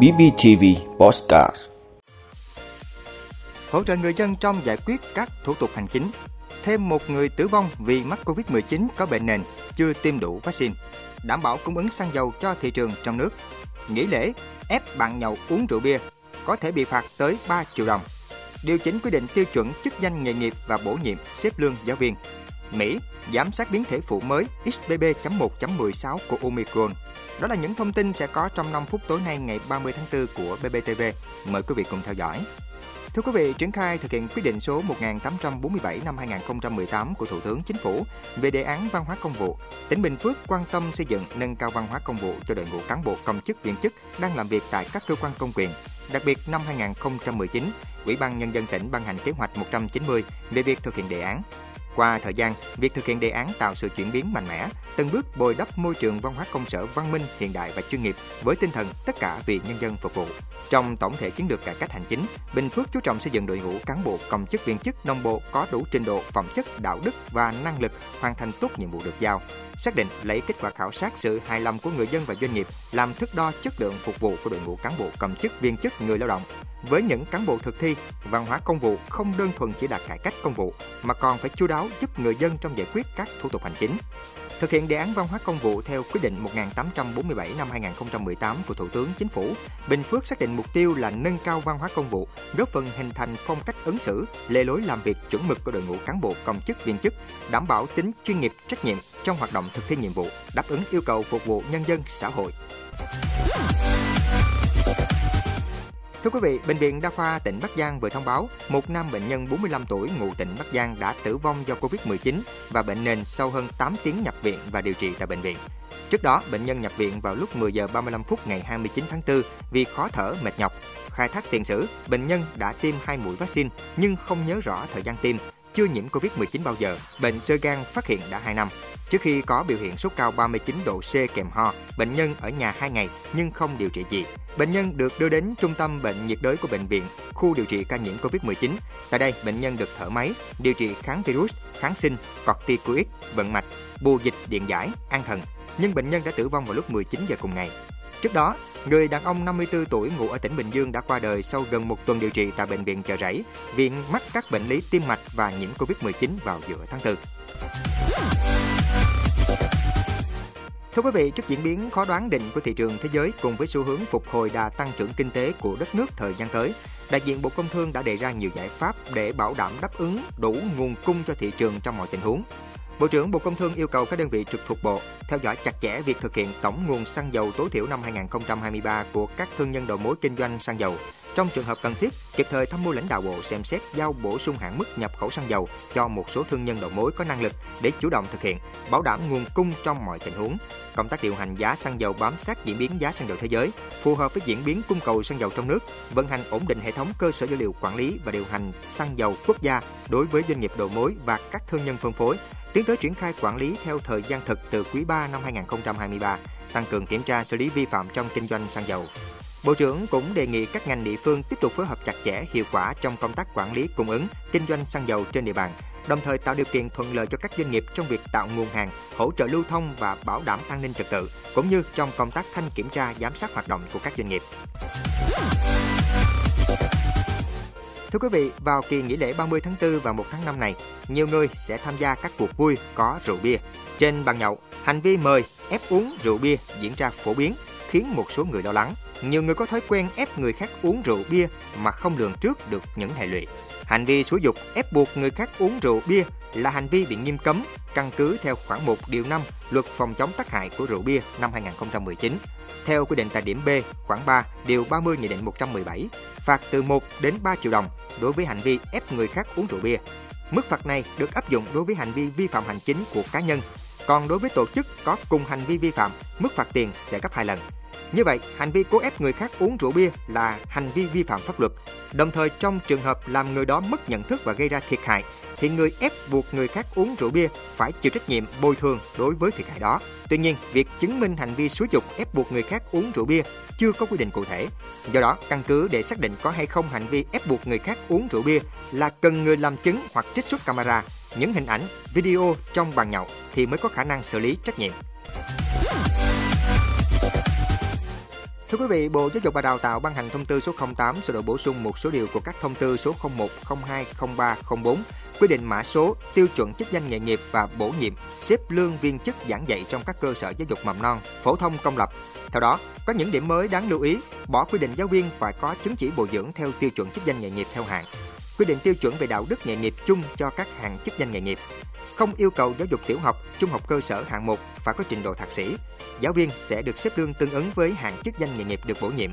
BBTV Postcard Hỗ trợ người dân trong giải quyết các thủ tục hành chính. Thêm một người tử vong vì mắc Covid-19 có bệnh nền, chưa tiêm đủ vaccine. Đảm bảo cung ứng xăng dầu cho thị trường trong nước. Nghỉ lễ, ép bạn nhậu uống rượu bia, có thể bị phạt tới 3 triệu đồng. Điều chỉnh quy định tiêu chuẩn chức danh nghề nghiệp và bổ nhiệm xếp lương giáo viên. Mỹ giám sát biến thể phụ mới XBB.1.16 của Omicron. Đó là những thông tin sẽ có trong 5 phút tối nay ngày 30 tháng 4 của BBTV. Mời quý vị cùng theo dõi. Thưa quý vị, triển khai thực hiện quyết định số 1847 năm 2018 của Thủ tướng Chính phủ về đề án văn hóa công vụ, tỉnh Bình Phước quan tâm xây dựng nâng cao văn hóa công vụ cho đội ngũ cán bộ công chức viên chức đang làm việc tại các cơ quan công quyền. Đặc biệt năm 2019, Ủy ban Nhân dân tỉnh ban hành kế hoạch 190 về việc thực hiện đề án. Qua thời gian, việc thực hiện đề án tạo sự chuyển biến mạnh mẽ, từng bước bồi đắp môi trường văn hóa công sở văn minh, hiện đại và chuyên nghiệp với tinh thần tất cả vì nhân dân phục vụ. Trong tổng thể chiến lược cải cách hành chính, Bình Phước chú trọng xây dựng đội ngũ cán bộ công chức viên chức nông bộ có đủ trình độ, phẩm chất, đạo đức và năng lực hoàn thành tốt nhiệm vụ được giao. Xác định lấy kết quả khảo sát sự hài lòng của người dân và doanh nghiệp làm thước đo chất lượng phục vụ của đội ngũ cán bộ công chức viên chức người lao động. Với những cán bộ thực thi, văn hóa công vụ không đơn thuần chỉ là cải cách công vụ mà còn phải chu đáo giúp người dân trong giải quyết các thủ tục hành chính. Thực hiện đề án văn hóa công vụ theo quyết định 1847 năm 2018 của Thủ tướng Chính phủ, Bình Phước xác định mục tiêu là nâng cao văn hóa công vụ, góp phần hình thành phong cách ứng xử, lề lối làm việc chuẩn mực của đội ngũ cán bộ công chức viên chức, đảm bảo tính chuyên nghiệp, trách nhiệm trong hoạt động thực thi nhiệm vụ, đáp ứng yêu cầu phục vụ nhân dân xã hội. Thưa quý vị, Bệnh viện Đa khoa tỉnh Bắc Giang vừa thông báo một nam bệnh nhân 45 tuổi ngụ tỉnh Bắc Giang đã tử vong do Covid-19 và bệnh nền sau hơn 8 tiếng nhập viện và điều trị tại bệnh viện. Trước đó, bệnh nhân nhập viện vào lúc 10 giờ 35 phút ngày 29 tháng 4 vì khó thở, mệt nhọc. Khai thác tiền sử, bệnh nhân đã tiêm hai mũi vaccine nhưng không nhớ rõ thời gian tiêm, chưa nhiễm Covid-19 bao giờ. Bệnh sơ gan phát hiện đã 2 năm. Trước khi có biểu hiện sốt cao 39 độ C kèm ho, bệnh nhân ở nhà 2 ngày nhưng không điều trị gì. Bệnh nhân được đưa đến trung tâm bệnh nhiệt đới của bệnh viện, khu điều trị ca nhiễm Covid-19. Tại đây, bệnh nhân được thở máy, điều trị kháng virus, kháng sinh, corticoid, vận mạch, bù dịch điện giải, an thần. Nhưng bệnh nhân đã tử vong vào lúc 19 giờ cùng ngày. Trước đó, người đàn ông 54 tuổi ngụ ở tỉnh Bình Dương đã qua đời sau gần một tuần điều trị tại bệnh viện Chợ Rẫy, viện mắc các bệnh lý tim mạch và nhiễm Covid-19 vào giữa tháng 4. Thưa quý vị, trước diễn biến khó đoán định của thị trường thế giới cùng với xu hướng phục hồi đà tăng trưởng kinh tế của đất nước thời gian tới, đại diện Bộ Công Thương đã đề ra nhiều giải pháp để bảo đảm đáp ứng đủ nguồn cung cho thị trường trong mọi tình huống. Bộ trưởng Bộ Công Thương yêu cầu các đơn vị trực thuộc Bộ theo dõi chặt chẽ việc thực hiện tổng nguồn xăng dầu tối thiểu năm 2023 của các thương nhân đầu mối kinh doanh xăng dầu. Trong trường hợp cần thiết, kịp thời tham mưu lãnh đạo Bộ xem xét giao bổ sung hạn mức nhập khẩu xăng dầu cho một số thương nhân đầu mối có năng lực để chủ động thực hiện, bảo đảm nguồn cung trong mọi tình huống. Công tác điều hành giá xăng dầu bám sát diễn biến giá xăng dầu thế giới, phù hợp với diễn biến cung cầu xăng dầu trong nước, vận hành ổn định hệ thống cơ sở dữ liệu quản lý và điều hành xăng dầu quốc gia đối với doanh nghiệp đầu mối và các thương nhân phân phối, tiến tới triển khai quản lý theo thời gian thực từ quý 3 năm 2023, tăng cường kiểm tra xử lý vi phạm trong kinh doanh xăng dầu. Bộ trưởng cũng đề nghị các ngành địa phương tiếp tục phối hợp chặt chẽ, hiệu quả trong công tác quản lý cung ứng, kinh doanh xăng dầu trên địa bàn, đồng thời tạo điều kiện thuận lợi cho các doanh nghiệp trong việc tạo nguồn hàng, hỗ trợ lưu thông và bảo đảm an ninh trật tự, cũng như trong công tác thanh kiểm tra giám sát hoạt động của các doanh nghiệp. Thưa quý vị, vào kỳ nghỉ lễ 30 tháng 4 và 1 tháng 5 này, nhiều người sẽ tham gia các cuộc vui có rượu bia. Trên bàn nhậu, hành vi mời, ép uống rượu bia diễn ra phổ biến, khiến một số người lo lắng. Nhiều người có thói quen ép người khác uống rượu bia mà không lường trước được những hệ lụy. Hành vi xúi dục ép buộc người khác uống rượu bia là hành vi bị nghiêm cấm căn cứ theo khoản 1 điều 5 Luật phòng chống tác hại của rượu bia năm 2019. Theo quy định tại điểm B, khoản 3, điều 30 Nghị định 117, phạt từ 1 đến 3 triệu đồng đối với hành vi ép người khác uống rượu bia. Mức phạt này được áp dụng đối với hành vi vi phạm hành chính của cá nhân, còn đối với tổ chức có cùng hành vi vi phạm, mức phạt tiền sẽ gấp 2 lần. Như vậy, hành vi cố ép người khác uống rượu bia là hành vi vi phạm pháp luật. Đồng thời trong trường hợp làm người đó mất nhận thức và gây ra thiệt hại thì người ép buộc người khác uống rượu bia phải chịu trách nhiệm bồi thường đối với thiệt hại đó. Tuy nhiên, việc chứng minh hành vi xúi dục ép buộc người khác uống rượu bia chưa có quy định cụ thể. Do đó, căn cứ để xác định có hay không hành vi ép buộc người khác uống rượu bia là cần người làm chứng hoặc trích xuất camera, những hình ảnh, video trong bàn nhậu thì mới có khả năng xử lý trách nhiệm. Thưa quý vị, Bộ Giáo dục và Đào tạo ban hành thông tư số 08 sửa đổi bổ sung một số điều của các thông tư số 01, 02, 03, 04 quy định mã số, tiêu chuẩn chức danh nghề nghiệp và bổ nhiệm, xếp lương viên chức giảng dạy trong các cơ sở giáo dục mầm non, phổ thông công lập. Theo đó, có những điểm mới đáng lưu ý, bỏ quy định giáo viên phải có chứng chỉ bồi dưỡng theo tiêu chuẩn chức danh nghề nghiệp theo hạng, quy định tiêu chuẩn về đạo đức nghề nghiệp chung cho các hạng chức danh nghề nghiệp, không yêu cầu giáo dục tiểu học, trung học cơ sở hạng 1 phải có trình độ thạc sĩ. Giáo viên sẽ được xếp lương tương ứng với hạng chức danh nghề nghiệp được bổ nhiệm.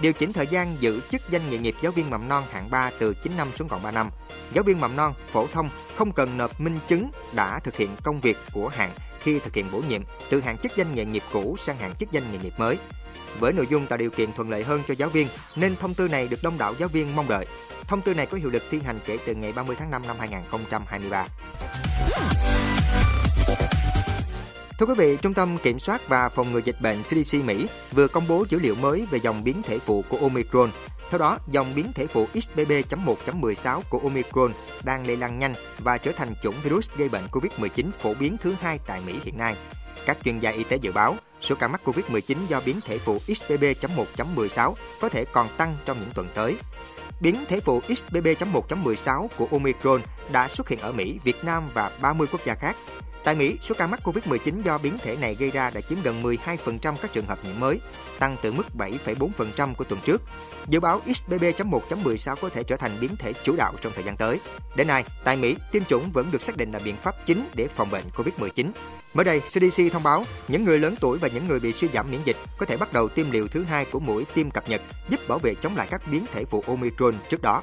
Điều chỉnh thời gian giữ chức danh nghề nghiệp giáo viên mầm non hạng 3 từ 9 năm xuống còn 3 năm. Giáo viên mầm non phổ thông không cần nộp minh chứng đã thực hiện công việc của hạng khi thực hiện bổ nhiệm từ hạng chức danh nghề nghiệp cũ sang hạng chức danh nghề nghiệp mới. Với nội dung tạo điều kiện thuận lợi hơn cho giáo viên nên thông tư này được đông đảo giáo viên mong đợi. Thông tư này có hiệu lực thi hành kể từ ngày 30 tháng 5 năm 2023. Thưa quý vị, Trung tâm Kiểm soát và Phòng ngừa Dịch bệnh CDC Mỹ vừa công bố dữ liệu mới về dòng biến thể phụ của Omicron. Theo đó, dòng biến thể phụ XBB.1.16 của Omicron đang lây lan nhanh và trở thành chủng virus gây bệnh COVID-19 phổ biến thứ hai tại Mỹ hiện nay. Các chuyên gia y tế dự báo số ca mắc COVID-19 do biến thể phụ XBB.1.16 có thể còn tăng trong những tuần tới. Biến thể phụ XBB.1.16 của Omicron đã xuất hiện ở Mỹ, Việt Nam và 30 quốc gia khác. Tại Mỹ, số ca mắc COVID-19 do biến thể này gây ra đã chiếm gần 12% các trường hợp nhiễm mới, tăng từ mức 7,4% của tuần trước. Dự báo XBB.1.16 có thể trở thành biến thể chủ đạo trong thời gian tới. Đến nay, tại Mỹ, tiêm chủng vẫn được xác định là biện pháp chính để phòng bệnh COVID-19. Mới đây, CDC thông báo những người lớn tuổi và những người bị suy giảm miễn dịch có thể bắt đầu tiêm liều thứ hai của mũi tiêm cập nhật, giúp bảo vệ chống lại các biến thể phụ Omicron trước đó.